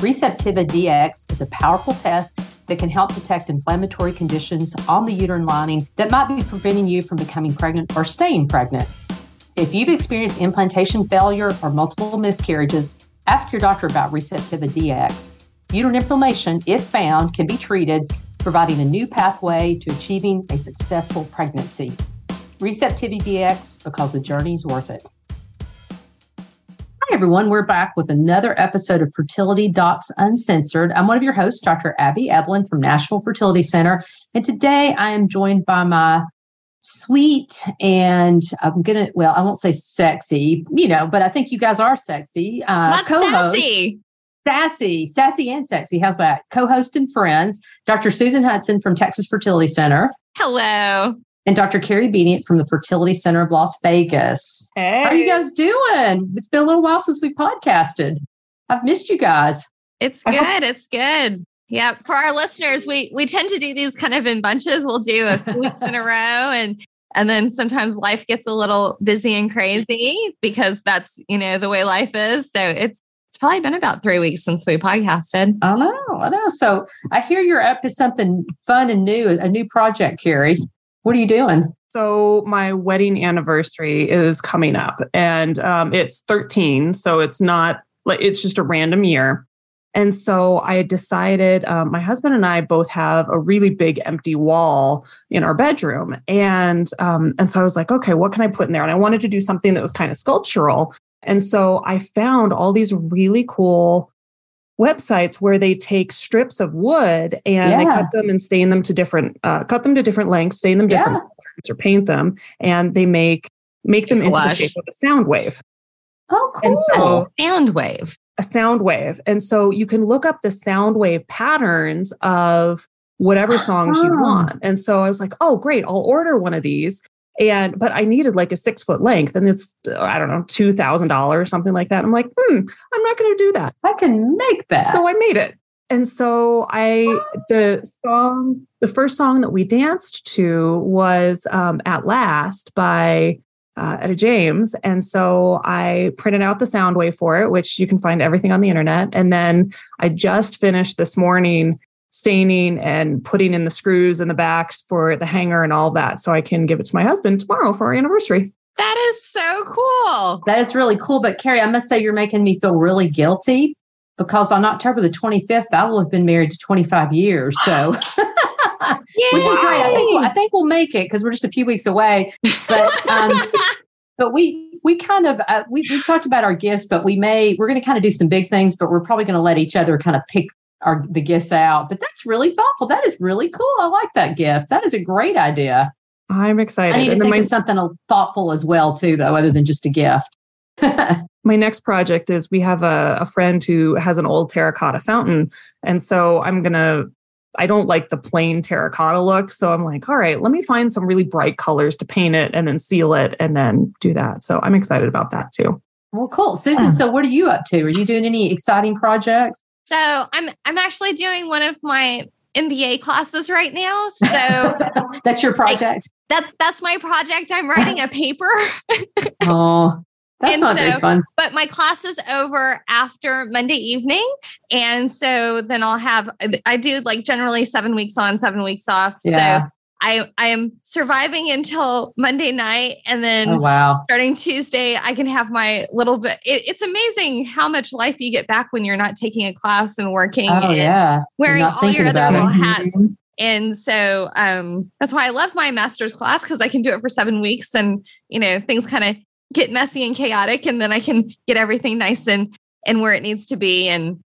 Receptiva DX is a powerful test that can help detect inflammatory conditions on the uterine lining that might be preventing you from becoming pregnant or staying pregnant. If you've experienced implantation failure or multiple miscarriages, ask your doctor about Receptiva DX. Uterine inflammation, if found, can be treated, providing a new pathway to achieving a successful pregnancy. Receptiva DX because the journey is worth it. Hi, everyone. We're back with another episode of Fertility Docs Uncensored. I'm one of your hosts, Dr. Abby Eblen from Nashville Fertility Center. And today I am joined by my sweet and I'm going to, well, I won't say sexy, you know, but I think you guys are sexy. Uh, co-host. sassy. Sassy, sassy and sexy. How's that? Co host and friends, Dr. Susan Hudson from Texas Fertility Center. Hello and Dr. Carrie Bedient from the Fertility Center of Las Vegas. Hey. How are you guys doing? It's been a little while since we podcasted. I've missed you guys. It's good. Hope- it's good. Yeah. For our listeners, we we tend to do these kind of in bunches. We'll do a few weeks in a row and and then sometimes life gets a little busy and crazy because that's, you know, the way life is. So it's it's probably been about three weeks since we podcasted. I know, I know. So I hear you're up to something fun and new, a new project, Carrie. What are you doing? So my wedding anniversary is coming up, and um, it's 13. So it's not like it's just a random year. And so I decided, um, my husband and I both have a really big empty wall in our bedroom, and um, and so I was like, okay, what can I put in there? And I wanted to do something that was kind of sculptural. And so I found all these really cool websites where they take strips of wood and yeah. they cut them and stain them to different uh, cut them to different lengths stain them different yeah. colors or paint them and they make make them into the shape of a sound wave. Oh cool and so, a sound wave. A sound wave. And so you can look up the sound wave patterns of whatever songs you want. And so i was like oh great i'll order one of these and but I needed like a six foot length, and it's I don't know two thousand dollars something like that. I'm like, hmm, I'm not going to do that. I can make that. So I made it, and so I the song, the first song that we danced to was um, "At Last" by uh, Etta James, and so I printed out the sound wave for it, which you can find everything on the internet, and then I just finished this morning staining and putting in the screws in the back for the hanger and all of that so I can give it to my husband tomorrow for our anniversary. That is so cool. That is really cool. But Carrie, I must say you're making me feel really guilty because on October the 25th, I will have been married to 25 years. So which is great. I think I think we'll make it because we're just a few weeks away. But um, but we we kind of uh, we we talked about our gifts, but we may we're going to kind of do some big things, but we're probably going to let each other kind of pick our the gifts out. But that's really thoughtful. That is really cool. I like that gift. That is a great idea. I'm excited. I need to and think my, of something thoughtful as well, too, though, other than just a gift. my next project is we have a, a friend who has an old terracotta fountain. And so I'm going to, I don't like the plain terracotta look. So I'm like, all right, let me find some really bright colors to paint it and then seal it and then do that. So I'm excited about that too. Well, cool. Susan, yeah. so what are you up to? Are you doing any exciting projects? So I'm I'm actually doing one of my MBA classes right now. So that's your project. that that's my project. I'm writing a paper. oh, that's and not so, very fun. But my class is over after Monday evening. And so then I'll have, I do like generally seven weeks on, seven weeks off. Yeah. So I I am surviving until Monday night, and then oh, wow, starting Tuesday, I can have my little bit. It, it's amazing how much life you get back when you're not taking a class and working. Oh and yeah, wearing all your other little hats. Mm-hmm. And so um, that's why I love my master's class because I can do it for seven weeks, and you know things kind of get messy and chaotic, and then I can get everything nice and and where it needs to be. And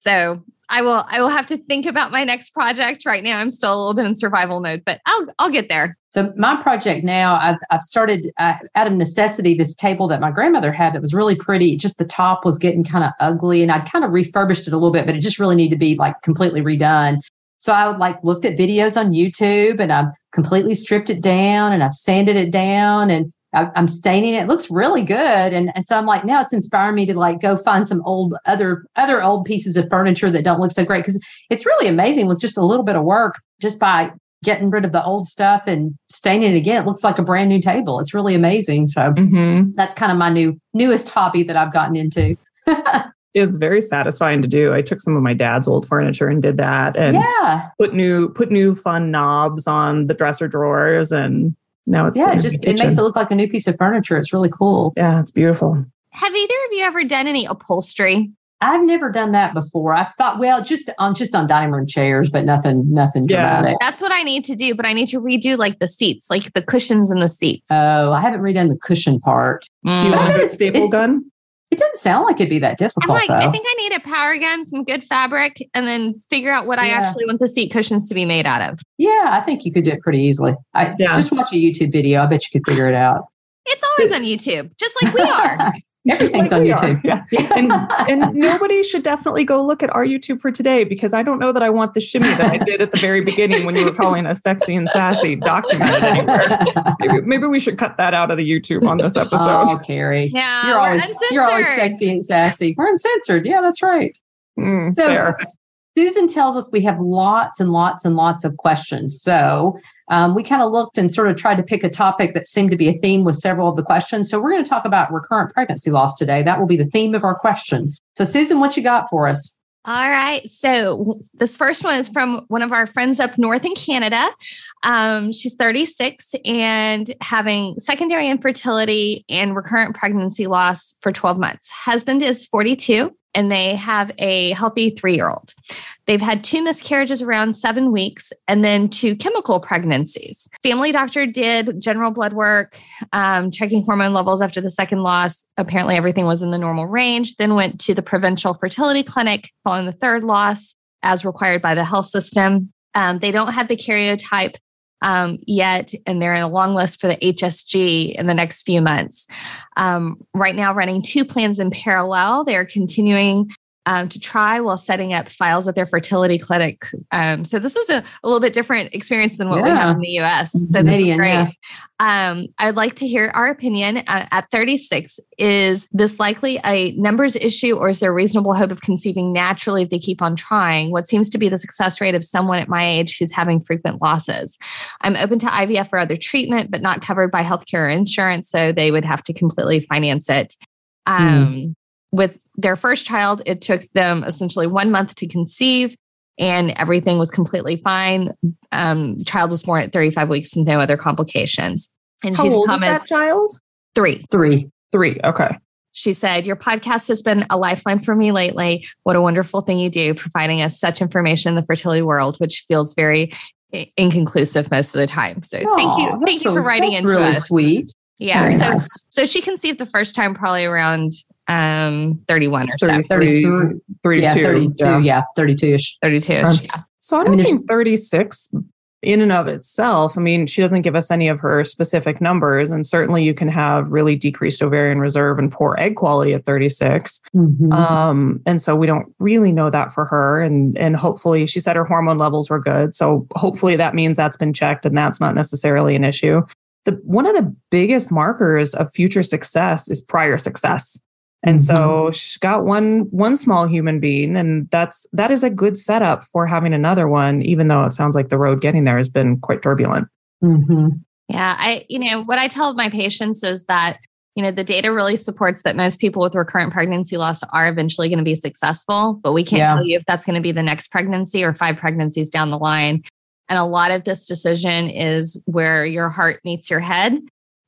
so I will I will have to think about my next project. Right now, I'm still a little bit in survival mode, but I'll I'll get there. So my project now, I've I've started uh, out of necessity this table that my grandmother had that was really pretty. Just the top was getting kind of ugly, and I'd kind of refurbished it a little bit, but it just really needed to be like completely redone. So I like looked at videos on YouTube and I've completely stripped it down and I've sanded it down and I'm staining it. It looks really good. And, and so I'm like, now it's inspiring me to like go find some old other other old pieces of furniture that don't look so great. Cause it's really amazing with just a little bit of work, just by getting rid of the old stuff and staining it again. It looks like a brand new table. It's really amazing. So mm-hmm. that's kind of my new newest hobby that I've gotten into. it's very satisfying to do. I took some of my dad's old furniture and did that and yeah. put new put new fun knobs on the dresser drawers and now it's yeah, it just it makes it look like a new piece of furniture. It's really cool. Yeah, it's beautiful. Have either of you ever done any upholstery? I've never done that before. I thought, well, just on just on dining room chairs, but nothing, nothing yeah. dramatic. That's what I need to do, but I need to redo like the seats, like the cushions and the seats. Oh, I haven't redone the cushion part. Mm. Do you have a staple gun? It doesn't sound like it'd be that difficult. I'm like, though. I think I need a power gun, some good fabric, and then figure out what yeah. I actually want the seat cushions to be made out of. Yeah, I think you could do it pretty easily. I yeah. just watch a YouTube video. I bet you could figure it out. It's always on YouTube, just like we are. Everything's like on YouTube. Yeah. yeah. and, and nobody should definitely go look at our YouTube for today because I don't know that I want the shimmy that I did at the very beginning when you were calling us sexy and sassy documented anywhere. Maybe, maybe we should cut that out of the YouTube on this episode. Oh, Carrie. Yeah. You're always uncensored. you're always sexy and sassy. We're uncensored. Yeah, that's right. Mm, so fair. Susan tells us we have lots and lots and lots of questions. So um, we kind of looked and sort of tried to pick a topic that seemed to be a theme with several of the questions. So we're going to talk about recurrent pregnancy loss today. That will be the theme of our questions. So, Susan, what you got for us? All right. So this first one is from one of our friends up north in Canada. Um, she's 36 and having secondary infertility and recurrent pregnancy loss for 12 months. Husband is 42 and they have a healthy three year old. They've had two miscarriages around seven weeks and then two chemical pregnancies. Family doctor did general blood work, um, checking hormone levels after the second loss. Apparently, everything was in the normal range. Then went to the provincial fertility clinic following the third loss, as required by the health system. Um, they don't have the karyotype um, yet, and they're in a long list for the HSG in the next few months. Um, right now, running two plans in parallel. They're continuing um, to try while setting up files at their fertility clinic. Um, so this is a, a, little bit different experience than what yeah. we have in the US. So this is great. Yeah. Um, I'd like to hear our opinion uh, at 36. Is this likely a numbers issue or is there a reasonable hope of conceiving naturally if they keep on trying? What seems to be the success rate of someone at my age who's having frequent losses? I'm open to IVF or other treatment, but not covered by healthcare or insurance. So they would have to completely finance it. Hmm. Um, mm with their first child, it took them essentially one month to conceive and everything was completely fine. Um, child was born at 35 weeks with no other complications. And How she's old is that child? Three. Three. Three. Okay. She said, Your podcast has been a lifeline for me lately. What a wonderful thing you do, providing us such information in the fertility world, which feels very inconclusive most of the time. So Aww, thank you. Thank you really, for writing into really us. sweet. Yeah. Very so nice. so she conceived the first time probably around um 31 or so. 32. Yeah, 32. Yeah, yeah 32-ish. 32-ish. Yeah. So I don't I mean, think 36 in and of itself, I mean, she doesn't give us any of her specific numbers. And certainly you can have really decreased ovarian reserve and poor egg quality at 36. Mm-hmm. Um, and so we don't really know that for her. And, and hopefully she said her hormone levels were good. So hopefully that means that's been checked and that's not necessarily an issue. The, one of the biggest markers of future success is prior success. And mm-hmm. so she's got one one small human being, and that's that is a good setup for having another one, even though it sounds like the road getting there has been quite turbulent. Mm-hmm. Yeah, I you know what I tell my patients is that you know the data really supports that most people with recurrent pregnancy loss are eventually going to be successful, but we can't yeah. tell you if that's going to be the next pregnancy or five pregnancies down the line. And a lot of this decision is where your heart meets your head.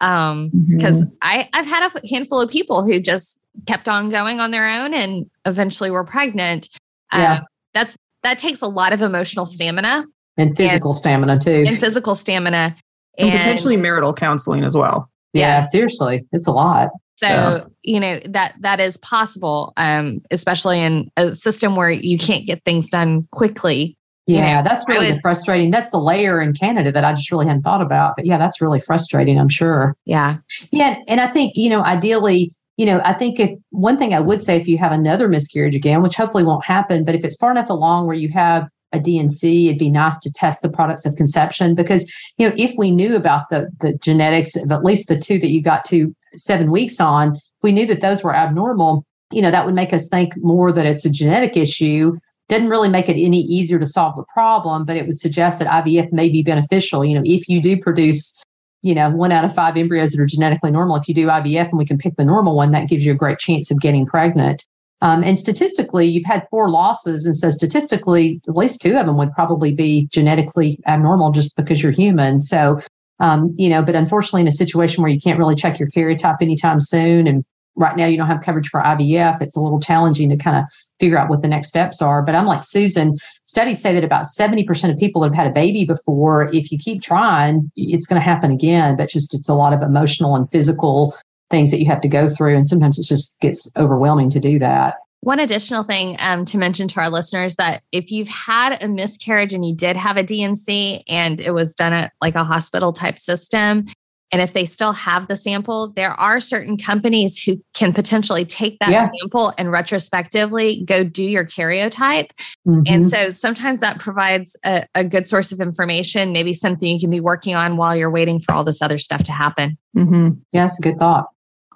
Um, because mm-hmm. I I've had a handful of people who just kept on going on their own and eventually were pregnant. Yeah. Uh, that's that takes a lot of emotional stamina and physical and, stamina too. And physical stamina. And, and, potentially marital counseling as well. Yeah, yeah, seriously. It's a lot. So, yeah. you know, that that is possible, um, especially in a system where you can't get things done quickly. Yeah, you know, that's really would, frustrating. That's the layer in Canada that I just really hadn't thought about. But yeah, that's really frustrating, I'm sure. Yeah. Yeah. And I think, you know, ideally, you know, I think if one thing I would say, if you have another miscarriage again, which hopefully won't happen, but if it's far enough along where you have a DNC, it'd be nice to test the products of conception because, you know, if we knew about the, the genetics of at least the two that you got to seven weeks on, if we knew that those were abnormal, you know, that would make us think more that it's a genetic issue. Didn't really make it any easier to solve the problem, but it would suggest that IVF may be beneficial. You know, if you do produce, you know, one out of five embryos that are genetically normal, if you do IVF and we can pick the normal one, that gives you a great chance of getting pregnant. Um, and statistically, you've had four losses. And so statistically, at least two of them would probably be genetically abnormal just because you're human. So, um, you know, but unfortunately, in a situation where you can't really check your karyotype anytime soon, and right now you don't have coverage for IVF, it's a little challenging to kind of figure out what the next steps are. But I'm like Susan, studies say that about 70% of people that have had a baby before. If you keep trying, it's going to happen again. But just it's a lot of emotional and physical things that you have to go through. And sometimes it just gets overwhelming to do that. One additional thing um, to mention to our listeners that if you've had a miscarriage and you did have a DNC and it was done at like a hospital type system, and if they still have the sample, there are certain companies who can potentially take that yeah. sample and retrospectively go do your karyotype. Mm-hmm. And so sometimes that provides a, a, good source of information, maybe something you can be working on while you're waiting for all this other stuff to happen. Mm-hmm. A good thought.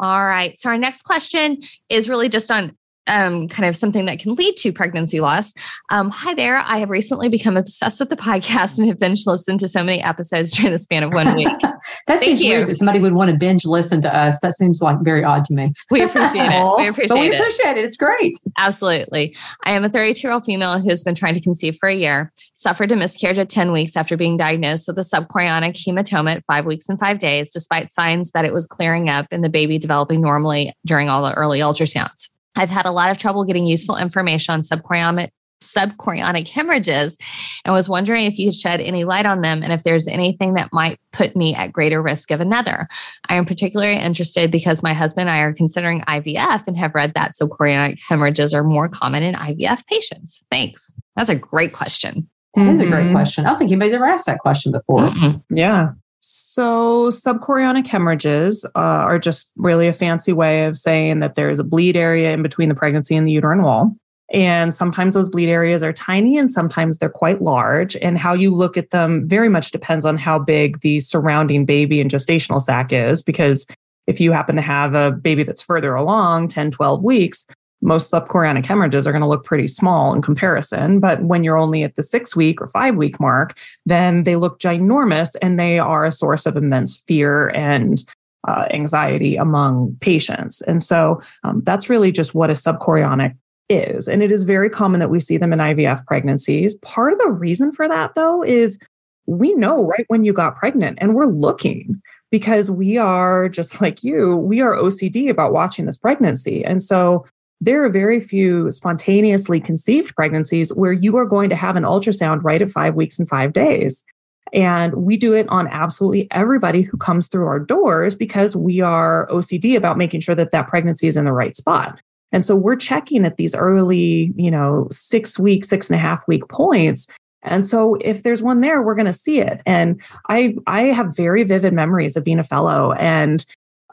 All right. So our next question is really just on um, kind of something that can lead to pregnancy loss. Um, hi there. I have recently become obsessed with the podcast and have binge listened to so many episodes during the span of one week. that Thank seems you. weird that somebody would want to binge listen to us. That seems like very odd to me. We appreciate it. We appreciate but we it. appreciate it. It's great. Absolutely. I am a 32 year old female who has been trying to conceive for a year, suffered a miscarriage at 10 weeks after being diagnosed with a subchorionic hematoma at five weeks and five days, despite signs that it was clearing up and the baby developing normally during all the early ultrasounds. I've had a lot of trouble getting useful information on subchorionic subchorionic hemorrhages and was wondering if you could shed any light on them and if there's anything that might put me at greater risk of another. I am particularly interested because my husband and I are considering IVF and have read that subchorionic hemorrhages are more common in IVF patients. Thanks. That's a great question. That mm-hmm. is a great mm-hmm. question. I don't think anybody's ever asked that question before. Mm-hmm. Yeah. So, subchorionic hemorrhages uh, are just really a fancy way of saying that there's a bleed area in between the pregnancy and the uterine wall. And sometimes those bleed areas are tiny and sometimes they're quite large. And how you look at them very much depends on how big the surrounding baby and gestational sac is. Because if you happen to have a baby that's further along, 10, 12 weeks, most subchorionic hemorrhages are going to look pretty small in comparison. But when you're only at the six week or five week mark, then they look ginormous and they are a source of immense fear and uh, anxiety among patients. And so um, that's really just what a subchorionic is. And it is very common that we see them in IVF pregnancies. Part of the reason for that, though, is we know right when you got pregnant and we're looking because we are just like you, we are OCD about watching this pregnancy. And so there are very few spontaneously conceived pregnancies where you are going to have an ultrasound right at five weeks and five days. And we do it on absolutely everybody who comes through our doors because we are OCD about making sure that that pregnancy is in the right spot. And so we're checking at these early, you know, six week, six and a half week points. And so if there's one there, we're going to see it. And I I have very vivid memories of being a fellow and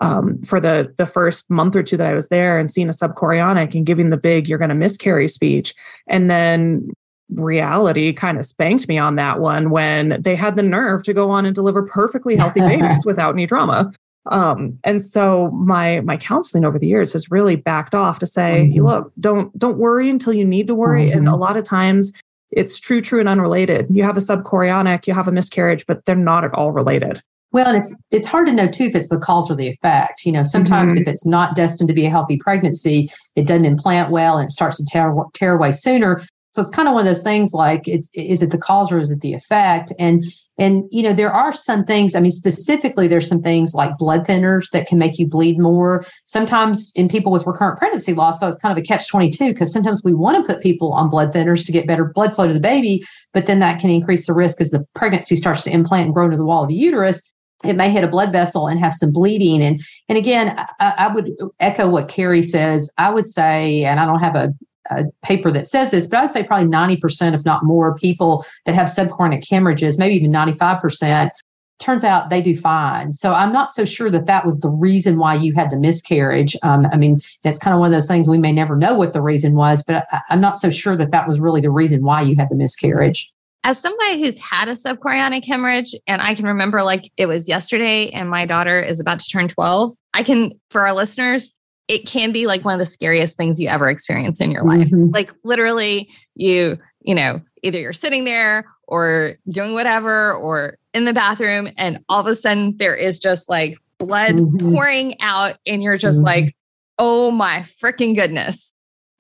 um, for the the first month or two that I was there and seeing a subchorionic and giving the big "you're going to miscarry" speech, and then reality kind of spanked me on that one when they had the nerve to go on and deliver perfectly healthy babies without any drama. Um, and so my my counseling over the years has really backed off to say, mm-hmm. look, don't don't worry until you need to worry. Mm-hmm. And a lot of times it's true, true, and unrelated. You have a subchorionic, you have a miscarriage, but they're not at all related. Well, and it's it's hard to know too if it's the cause or the effect. You know, sometimes mm-hmm. if it's not destined to be a healthy pregnancy, it doesn't implant well and it starts to tear tear away sooner. So it's kind of one of those things like it's is it the cause or is it the effect? And and you know, there are some things, I mean, specifically there's some things like blood thinners that can make you bleed more. Sometimes in people with recurrent pregnancy loss, so it's kind of a catch 22 because sometimes we want to put people on blood thinners to get better blood flow to the baby, but then that can increase the risk as the pregnancy starts to implant and grow into the wall of the uterus it may hit a blood vessel and have some bleeding. And and again, I, I, would echo what Carrie says. I would say, and I don't have a, a paper that says this, but I would say probably 90%, if not more, people that have subchorionic hemorrhages, maybe even 95%, turns out they do fine. So I'm not so sure that that was the reason why you had the miscarriage. Um, I mean, it's kind of one of those things we may never know what the reason was, but I, I'm not so sure that that was really the reason why you had the miscarriage as somebody who's had a subchorionic hemorrhage and i can remember like it was yesterday and my daughter is about to turn 12 i can for our listeners it can be like one of the scariest things you ever experience in your life mm-hmm. like literally you you know either you're sitting there or doing whatever or in the bathroom and all of a sudden there is just like blood mm-hmm. pouring out and you're just mm-hmm. like oh my freaking goodness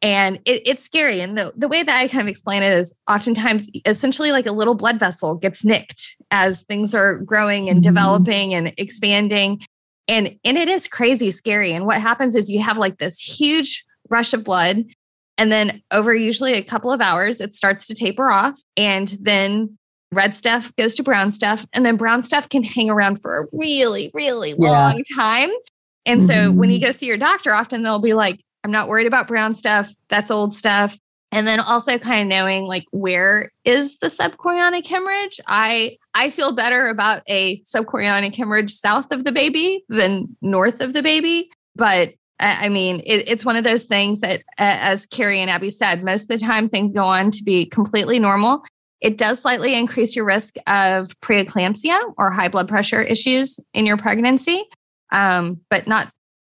and it, it's scary and the, the way that i kind of explain it is oftentimes essentially like a little blood vessel gets nicked as things are growing and mm-hmm. developing and expanding and and it is crazy scary and what happens is you have like this huge rush of blood and then over usually a couple of hours, it starts to taper off. And then red stuff goes to brown stuff. And then brown stuff can hang around for a really, really yeah. long time. And mm-hmm. so when you mm-hmm. go see your doctor, often they'll be like, I'm not worried about brown stuff. That's old stuff. And then also kind of knowing like where is the subchorionic hemorrhage? I I feel better about a subchorionic hemorrhage south of the baby than north of the baby, but I mean, it, it's one of those things that, as Carrie and Abby said, most of the time things go on to be completely normal. It does slightly increase your risk of preeclampsia or high blood pressure issues in your pregnancy, um, but not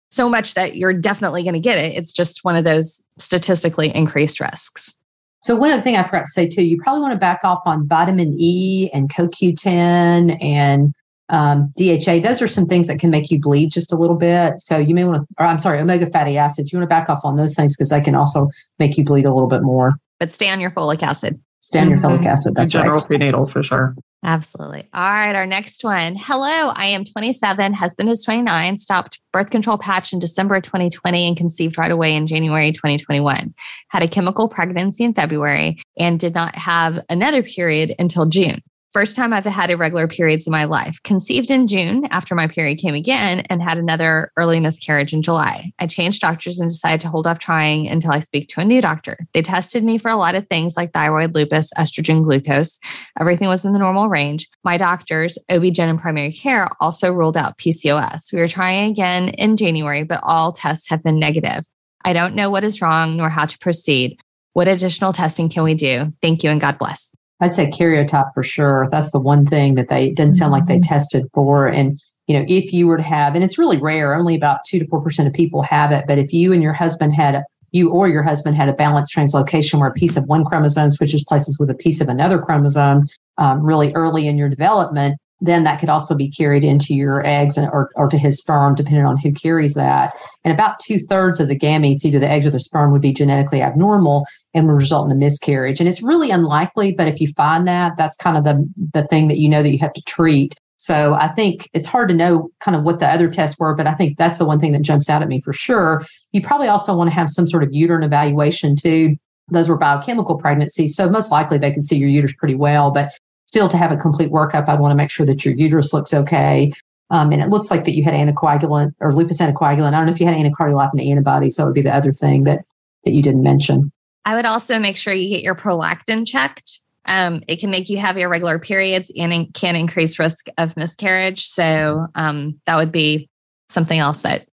so much that you're definitely going to get it. It's just one of those statistically increased risks. So one other thing I forgot to say too, you probably want to back off on vitamin E and CoQ10 and um, DHA, those are some things that can make you bleed just a little bit. So you may want to, or I'm sorry, omega fatty acids, you want to back off on those things because they can also make you bleed a little bit more. But stay on your folic acid. Stay on your folic mm-hmm. acid. That's general right. prenatal for sure. Absolutely. All right. Our next one. Hello, I am 27. Husband is 29. Stopped birth control patch in December 2020 and conceived right away in January 2021. Had a chemical pregnancy in February and did not have another period until June. First time I've had irregular periods in my life. Conceived in June after my period came again and had another early miscarriage in July. I changed doctors and decided to hold off trying until I speak to a new doctor. They tested me for a lot of things like thyroid, lupus, estrogen, glucose. Everything was in the normal range. My doctors, OB-GYN and primary care, also ruled out PCOS. We are trying again in January, but all tests have been negative. I don't know what is wrong nor how to proceed. What additional testing can we do? Thank you and God bless. I'd say karyotype for sure. That's the one thing that they didn't sound like they mm-hmm. tested for. And you know, if you were to have, and it's really rare, only about two to four percent of people have it. But if you and your husband had a, you or your husband had a balanced translocation where a piece of one chromosome switches places with a piece of another chromosome um, really early in your development, then that could also be carried into your eggs and, or, or to his sperm, depending on who carries that. And about two thirds of the gametes, either the eggs or the sperm, would be genetically abnormal and would result in a miscarriage. And it's really unlikely, but if you find that, that's kind of the, the thing that you know that you have to treat. So I think it's hard to know kind of what the other tests were, but I think that's the one thing that jumps out at me for sure. You probably also want to have some sort of uterine evaluation too. Those were biochemical pregnancies. So most likely they can see your uterus pretty well, but still to have a complete workup, I'd want to make sure that your uterus looks okay. Um, and it looks like that you had anticoagulant or lupus anticoagulant. I don't know if you had anticardiolipin antibodies. So it would be the other thing that, that you didn't mention. I would also make sure you get your prolactin checked. Um, it can make you have irregular periods and it can increase risk of miscarriage. So um, that would be something else that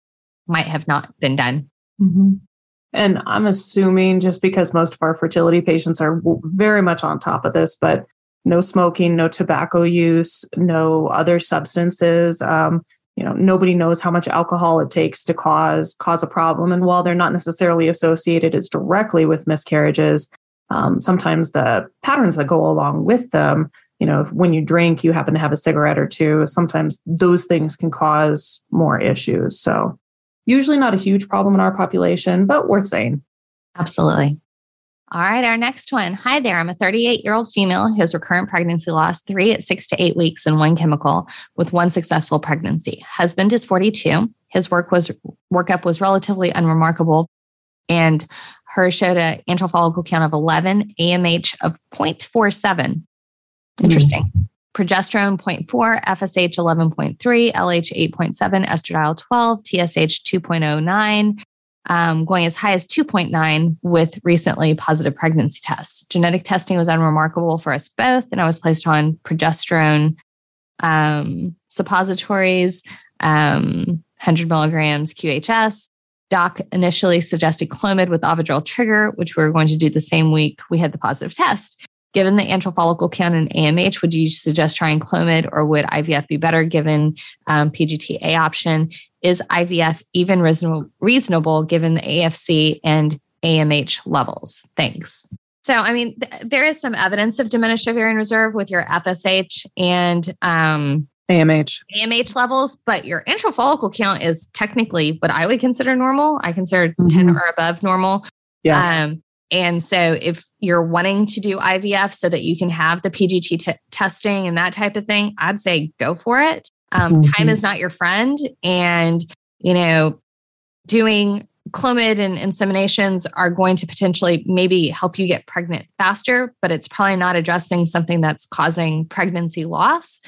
might have not been done. Mm-hmm. And I'm assuming just because most of our fertility patients are very much on top of this, but no smoking, no tobacco use, no other substances. Um, you know, nobody knows how much alcohol it takes to cause cause a problem. And while they're not necessarily associated as directly with miscarriages, um, sometimes the patterns that go along with them, you know, when you drink, you happen to have a cigarette or two. Sometimes those things can cause more issues. So, usually not a huge problem in our population, but worth saying. Absolutely. All right, our next one. Hi there. I'm a 38 year old female who has recurrent pregnancy loss, three at six to eight weeks, and one chemical with one successful pregnancy. Husband is 42. His work was workup was relatively unremarkable, and her showed an antral follicle count of 11, AMH of 0.47. Interesting. Mm. Progesterone 0.4, FSH 11.3, LH 8.7, estradiol 12, TSH 2.09, um, going as high as 2.9 with recently positive pregnancy tests. Genetic testing was unremarkable for us both, and I was placed on progesterone um, suppositories, um, 100 milligrams QHS. Doc initially suggested Clomid with Ovidrel trigger, which we were going to do the same week we had the positive test. Given the antral follicle count in AMH, would you suggest trying Clomid or would IVF be better given um, PGTA option? Is IVF even reasonable, reasonable given the AFC and AMH levels? Thanks. So, I mean, th- there is some evidence of diminished ovarian reserve with your FSH and um, AMH. AMH levels, but your antral follicle count is technically what I would consider normal. I consider mm-hmm. 10 or above normal. Yeah. Um, and so, if you're wanting to do IVF so that you can have the PGT t- testing and that type of thing, I'd say go for it. Um, mm-hmm. Time is not your friend. And, you know, doing Clomid and inseminations are going to potentially maybe help you get pregnant faster, but it's probably not addressing something that's causing pregnancy loss.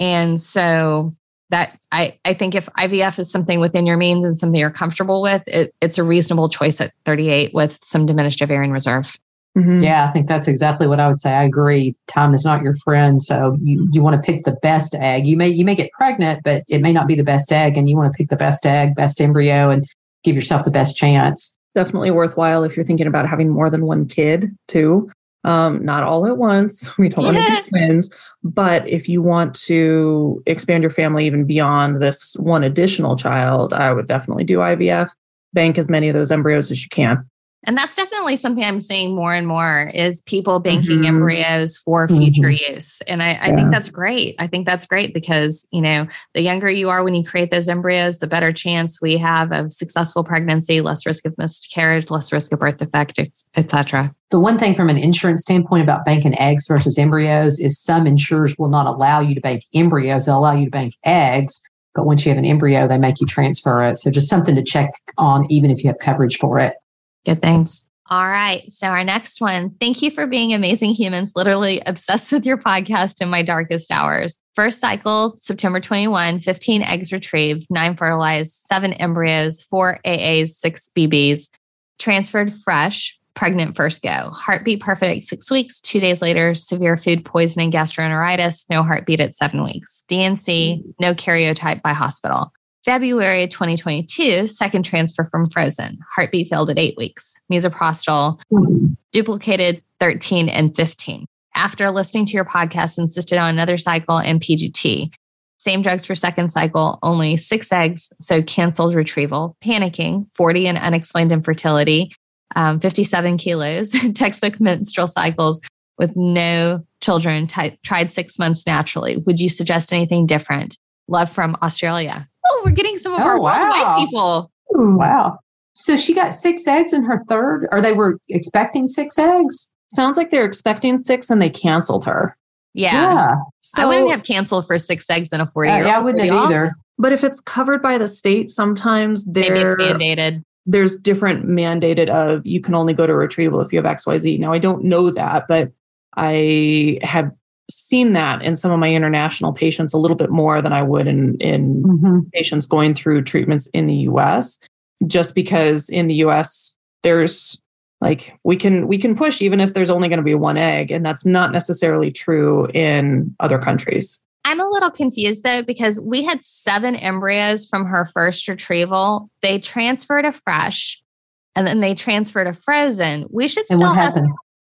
And so, that I, I think if IVF is something within your means and something you're comfortable with, it, it's a reasonable choice at 38 with some diminished ovarian reserve. Mm-hmm. Yeah, I think that's exactly what I would say. I agree. Time is not your friend, so you, you want to pick the best egg. You may you may get pregnant, but it may not be the best egg, and you want to pick the best egg, best embryo, and give yourself the best chance. Definitely worthwhile if you're thinking about having more than one kid too. Um, not all at once. We don't want to be twins, but if you want to expand your family even beyond this one additional child, I would definitely do IVF. Bank as many of those embryos as you can. And that's definitely something I'm seeing more and more is people banking mm-hmm. embryos for future mm-hmm. use. And I, I yeah. think that's great. I think that's great because, you know, the younger you are when you create those embryos, the better chance we have of successful pregnancy, less risk of miscarriage, less risk of birth defect, etc. The one thing from an insurance standpoint about banking eggs versus embryos is some insurers will not allow you to bank embryos. They'll allow you to bank eggs. But once you have an embryo, they make you transfer it. So just something to check on, even if you have coverage for it. Good things. All right. So, our next one. Thank you for being amazing humans, literally obsessed with your podcast in my darkest hours. First cycle, September 21, 15 eggs retrieved, nine fertilized, seven embryos, four AAs, six BBs, transferred fresh, pregnant first go. Heartbeat perfect six weeks. Two days later, severe food poisoning, gastroenteritis, no heartbeat at seven weeks. DNC, no karyotype by hospital. February 2022, second transfer from Frozen. Heartbeat failed at eight weeks. Misoprostol mm-hmm. duplicated 13 and 15. After listening to your podcast, insisted on another cycle and PGT. Same drugs for second cycle, only six eggs, so canceled retrieval. Panicking, 40 and unexplained infertility, um, 57 kilos, textbook menstrual cycles with no children, t- tried six months naturally. Would you suggest anything different? Love from Australia oh, we're getting some of oh, our wow. white people. Wow. So she got six eggs in her third, or they were expecting six eggs? Sounds like they're expecting six and they canceled her. Yeah. yeah. So, I wouldn't have canceled for six eggs in a 40 year old. Yeah, I wouldn't have either. But if it's covered by the state, sometimes there, Maybe it's mandated. There's different mandated of you can only go to retrieval if you have XYZ. Now, I don't know that, but I have seen that in some of my international patients a little bit more than I would in in mm-hmm. patients going through treatments in the US just because in the US there's like we can we can push even if there's only going to be one egg and that's not necessarily true in other countries. I'm a little confused though because we had 7 embryos from her first retrieval. They transferred a fresh and then they transferred a frozen. We should still have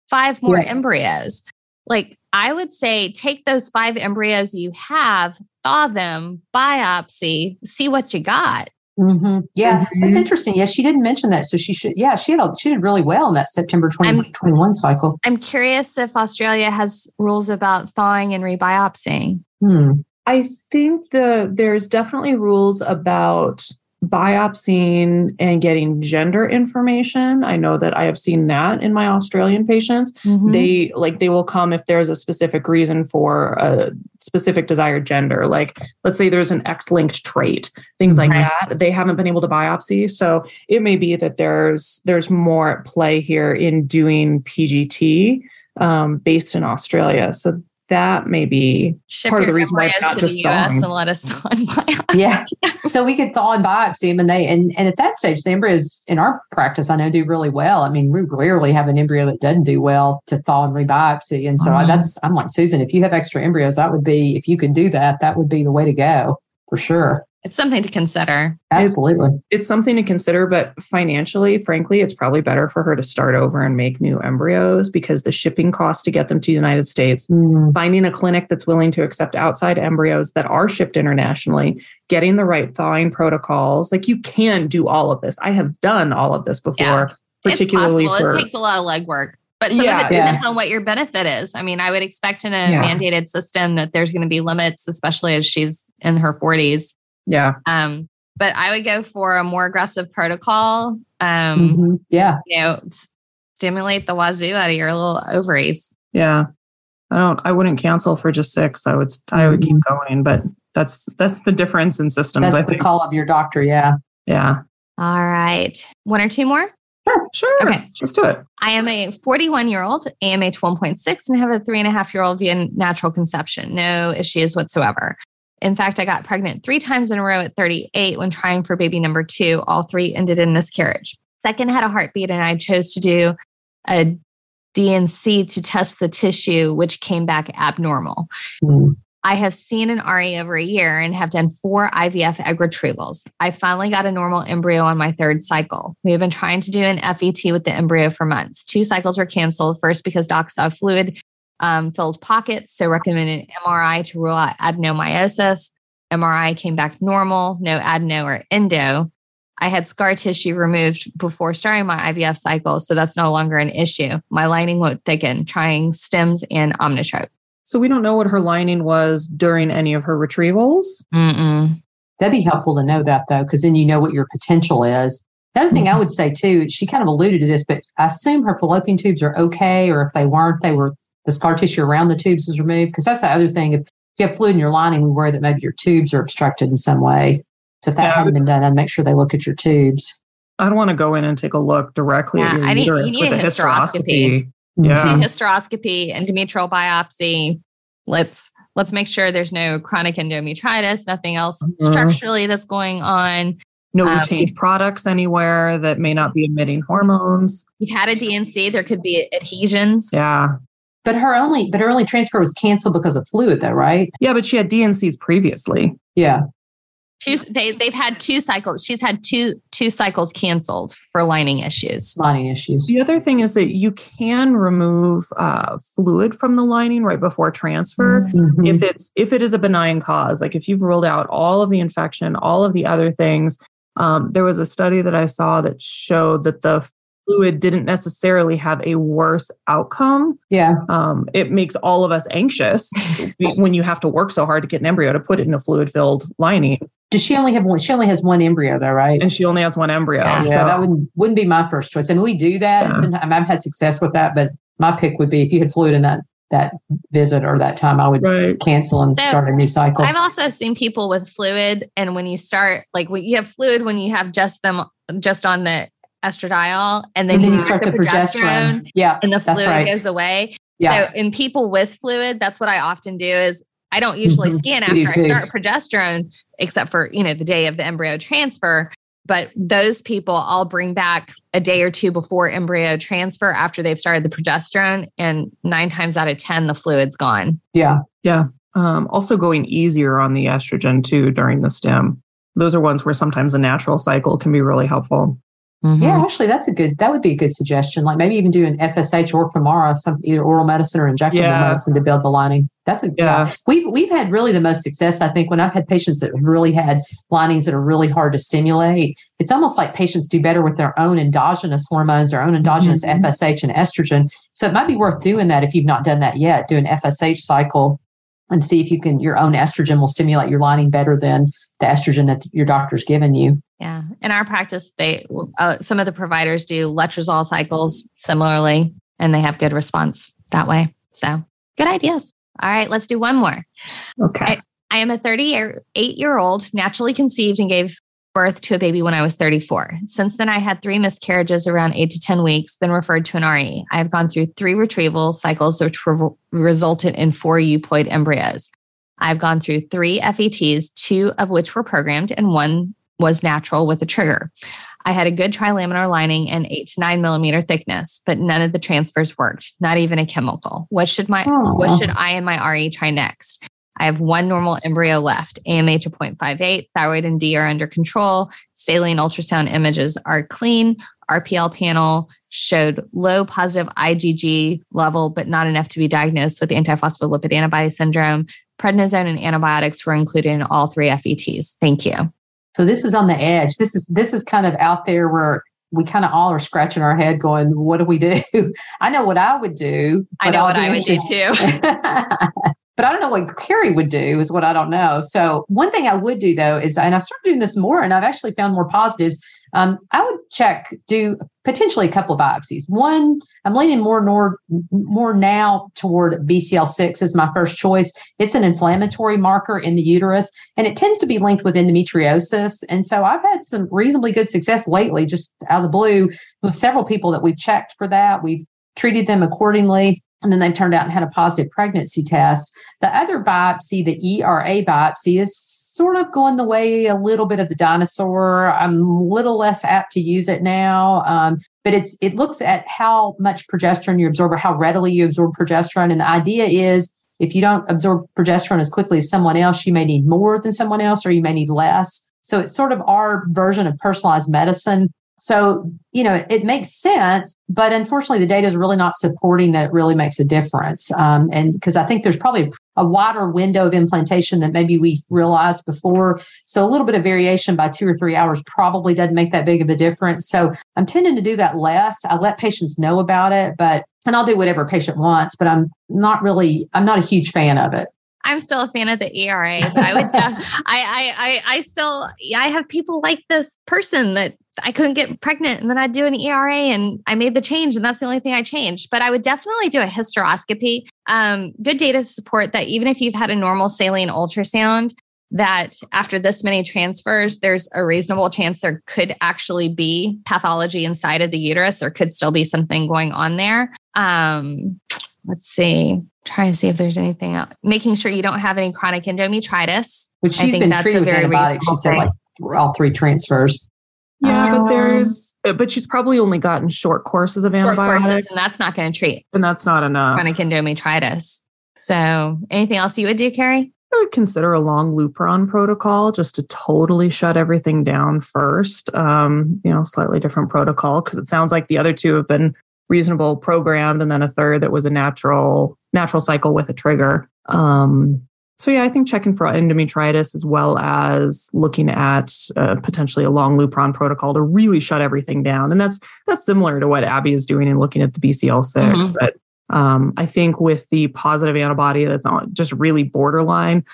five more yeah. embryos. Like I would say take those five embryos you have, thaw them, biopsy, see what you got. Mm-hmm. Yeah, mm-hmm. that's interesting. Yeah, she didn't mention that. So she should, yeah, she had she did really well in that September 2021 cycle. I'm curious if Australia has rules about thawing and rebiopsying. Hmm. I think the there's definitely rules about biopsying and getting gender information. I know that I have seen that in my Australian patients. Mm-hmm. They like they will come if there's a specific reason for a specific desired gender. Like let's say there's an X-linked trait, things like that. They haven't been able to biopsy. So it may be that there's there's more at play here in doing PGT um, based in Australia. So that may be Ship part of the reason why it's embryos not to just the US thawing. and let us thaw and biopsy. Yeah. so we could thaw and biopsy them and they and, and at that stage the embryos in our practice I know do really well. I mean, we rarely have an embryo that doesn't do well to thaw and rebiopsy. And so I, Mhm. that's I'm like Susan, if you have extra embryos, that would be if you could do that, that would be the way to go for sure. It's something to consider. Absolutely. it's something to consider, but financially, frankly, it's probably better for her to start over and make new embryos because the shipping cost to get them to the United States, Mm, finding a clinic that's willing to accept outside embryos that are shipped internationally, getting the right thawing protocols. Like you can do all of this. I have done all of this before, Yeah. particularly it's possible. for it takes a lot of legwork. But some Yeah, of it yeah. depends on what your benefit is. I mean, I would expect in a Yeah. mandated system that there's going to be limits, especially as she's in her 40s. Yeah. Um, but I would go for a more aggressive protocol. Um, mhm. Yeah. You know, stimulate the wazoo out of your little ovaries. Yeah. I don't I wouldn't cancel for just six. I would I would keep going, but that's that's the difference in systems. That's I the think. call of your doctor. Yeah. Yeah. All right. One or two more? Sure, sure. Okay. Let's do it. I am a 41 year old, AMH 1.6, and have a three and a half year old via natural conception. No issues whatsoever. In fact, I got pregnant three times in a row at 38 when trying for baby number two. All three ended in miscarriage. Second had a heartbeat, and I chose to do a DNC to test the tissue, which came back abnormal. Mm. I have seen an RE over a year and have done four IVF egg retrievals. I finally got a normal embryo on my third cycle. We have been trying to do an FET with the embryo for months. Two cycles were canceled, first because doc saw fluid um, filled pockets, so recommended MRI to rule out adenomyosis. MRI came back normal, no adeno or endo. I had scar tissue removed before starting my IVF cycle, so that's no longer an issue. My lining won't thicken, trying stems and omnitrope. So we don't know what her lining was during any of her retrievals. Mm-mm. That'd be helpful to know that though, because then you know what your potential is. The other thing I would say too, she kind of alluded to this, but I assume her fallopian tubes are okay, or if they weren't, they were the scar tissue around the tubes is removed. Because that's the other thing. If you have fluid in your lining, we worry that maybe your tubes are obstructed in some way. So if that Yeah, hadn't been done, I'd make sure they look at your tubes. I'd want to go in and take a look directly Yeah, at your I need- you need with a a hysteroscopy. hysteroscopy. Mm-hmm. Yeah. hysteroscopy, endometrial biopsy. Let's let's make sure there's no chronic endometritis, nothing else Mhm. structurally that's going on. No Um, retained products anywhere that may not be emitting hormones. You've had a DNC, there could be adhesions. Yeah. But her only, but her only transfer was canceled because of fluid, though, right? Yeah, but she had DNCs previously. Yeah. Two, they they've had two cycles. She's had two two cycles canceled for lining issues. Lining issues. The other thing is that you can remove uh, fluid from the lining right before transfer. Mhm. if it's if it is a benign cause like if you've ruled out all of the infection all of the other things um, there was a study that i saw that showed that the fluid didn't necessarily have a worse outcome yeah. um, it makes all of us anxious when you have to work so hard to get an embryo to put it in a fluid filled lining Does she only have one? She only has one embryo, though, right? and she only has one embryo Yeah. So so that wouldn't wouldn't be my first choice. I mean, we do that, Yeah. sometimes I've had success with that. But my pick would be if you had fluid in that that visit or that time, I would right cancel and So, start a new cycle. I've also seen people with fluid, and when you start, like when you have fluid when you have just them just on the estradiol, and then, and then you start start the progesterone. Yeah, and the fluid right. goes away. Yeah. So in people with fluid, that's what I often do is I don't usually Mhm. scan after I start progesterone, except for, you know, the day of the embryo transfer. But those people I'll bring back a day or two before embryo transfer after they've started the progesterone. And nine times out of 10, the fluid's gone. yeah. yeah um, also going easier on the estrogen too during the stem those are ones where sometimes a natural cycle can be really helpful Yeah, actually, that's a good. That would be a good suggestion. Like maybe even do an FSH or Femara, some either oral medicine or injectable Yeah. medicine to build the lining. That's a yeah. Yeah. We've we've had really the most success, I think, when I've had patients that have really had linings that are really hard to stimulate. It's almost like patients do better with their own endogenous hormones, their own endogenous Mhm. FSH and estrogen. So it might be worth doing that if you've not done that yet. Do an FSH cycle and see if you can. Your own estrogen will stimulate your lining better than the estrogen that your doctor's given you. Yeah. In our practice, they uh, some of the providers do letrozole cycles similarly, and they have good response that way. So good ideas. All right, let's do one more. okay I am a 38 year old, naturally conceived, and gave birth to a baby when I was 34. Since then, I had three miscarriages around eight to 10 weeks, then referred to an RE. I have gone through three retrieval cycles, which re- resulted in four euploid embryos. I've gone through three FETs, two of which were programmed, and one was natural with a trigger. I had a good trilaminar lining and eight to nine millimeter thickness, but none of the transfers worked, not even a chemical. What should my Aww. what should I and my RE try next? I have one normal embryo left. AMH of 0.58, thyroid and D are under control. Saline ultrasound images are clean. RPL panel showed low positive IgG level, but not enough to be diagnosed with antiphospholipid antibody syndrome. Prednisone and antibiotics were included in all three FETs. Thank you. So this is on the edge. This is this is kind of out there where we kind of all are scratching our head going, what do we do? I know what I would do. I know what I would do too. but I don't know what Carrie would do is what I don't know. So one thing I would do though is, and I've started doing this more and I've actually found more positives. Um, I would check, do potentially a couple of biopsies. One, I'm leaning more nor, more now toward BCL6 as my first choice. It's an inflammatory marker in the uterus, and it tends to be linked with endometriosis. And so I've had some reasonably good success lately, just out of the blue, with several people that we've checked for that. We've treated them accordingly and then they've turned out and had a positive pregnancy test. The other biopsy, the ERA biopsy, is sort of going the way a little bit of the dinosaur. I'm a little less apt to use it now, um, but it's it looks at how much progesterone you absorb or how readily you absorb progesterone. And the idea is if you don't absorb progesterone as quickly as someone else, you may need more than someone else, or you may need less. So it's sort of our version of personalized medicine so, you know, it makes sense, but unfortunately, the data is really not supporting that it really makes a difference. Um, and because I think there's probably a wider window of implantation than maybe we realized before. So, a little bit of variation by two or three hours probably doesn't make that big of a difference. So, I'm tending to do that less. I let patients know about it, but and I'll do whatever patient wants, but I'm not really, I'm not a huge fan of it. I'm still a fan of the ERA, but I would, I, I, I, I still, I have people like this person that I couldn't get pregnant and then I'd do an ERA and I made the change and that's the only thing I changed. But I would definitely do a hysteroscopy. Um, good data support that even if you've had a normal saline ultrasound, that after this many transfers, there's a reasonable chance there could actually be pathology inside of the uterus. There could still be something going on there. Um, let's see, trying to see if there's anything else. Making sure you don't have any chronic endometritis. Which she's been treated with antibiotics. She said like all three transfers. Yeah, um, but there's, uh, but she's probably only gotten short courses of antibiotics, courses, and that's not going to treat. And that's not enough. Chronic endometritis. So, anything else you would do, Carrie? I would consider a long Lupron protocol just to totally shut everything down first. Um, you know, slightly different protocol because it sounds like the other two have been reasonable programmed, and then a third that was a natural natural cycle with a trigger. Um, so yeah, I think checking for endometritis as well as looking at uh, potentially a long Lupron protocol to really shut everything down, and that's that's similar to what Abby is doing and looking at the BCL6. Mm-hmm. But um, I think with the positive antibody that's on just really borderline,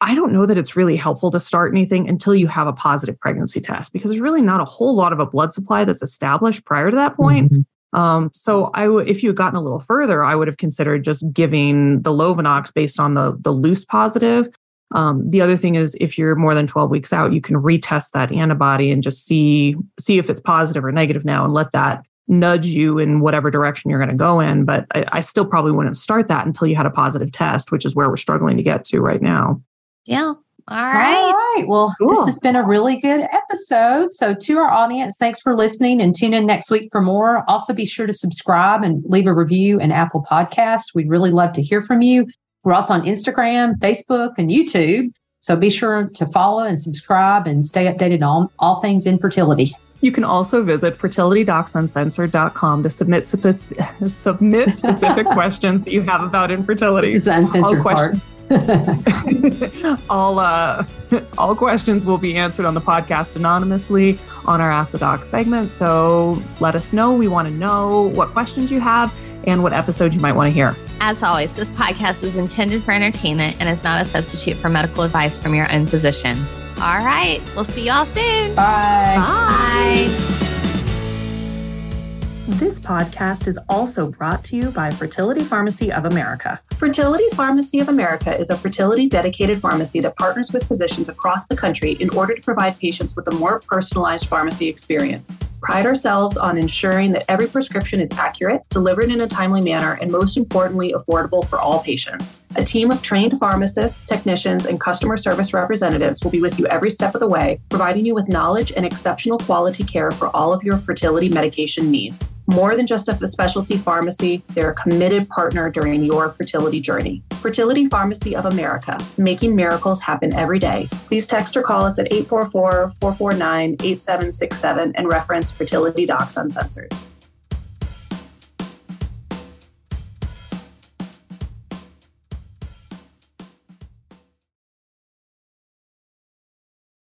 I don't know that it's really helpful to start anything until you have a positive pregnancy test because there's really not a whole lot of a blood supply that's established prior to that point. Mm-hmm. Um, so I would, if you had gotten a little further, I would have considered just giving the Lovenox based on the the loose positive. Um, the other thing is, if you're more than 12 weeks out, you can retest that antibody and just see see if it's positive or negative now, and let that nudge you in whatever direction you're going to go in. But I, I still probably wouldn't start that until you had a positive test, which is where we're struggling to get to right now. Yeah, all right. All right. Well, cool. this has been a really good episode. So, to our audience, thanks for listening and tune in next week for more. Also, be sure to subscribe and leave a review in Apple Podcast. We'd really love to hear from you. We're also on Instagram, Facebook, and YouTube. So, be sure to follow and subscribe and stay updated on all things infertility. You can also visit fertilitydocsuncensored.com to submit, spe- submit specific questions that you have about infertility. This is the uncensored all questions, all, uh, all questions will be answered on the podcast anonymously on our Ask the Doc segment. So let us know. We want to know what questions you have and what episodes you might want to hear. As always, this podcast is intended for entertainment and is not a substitute for medical advice from your own physician. All right. We'll see y'all soon. Bye. Bye. This podcast is also brought to you by Fertility Pharmacy of America. Fertility Pharmacy of America is a fertility dedicated pharmacy that partners with physicians across the country in order to provide patients with a more personalized pharmacy experience. Pride ourselves on ensuring that every prescription is accurate, delivered in a timely manner, and most importantly, affordable for all patients. A team of trained pharmacists, technicians, and customer service representatives will be with you every step of the way, providing you with knowledge and exceptional quality care for all of your fertility medication needs. More than just a specialty pharmacy, they're a committed partner during your fertility journey. Fertility Pharmacy of America, making miracles happen every day. Please text or call us at 844 449 8767 and reference Fertility Docs Uncensored.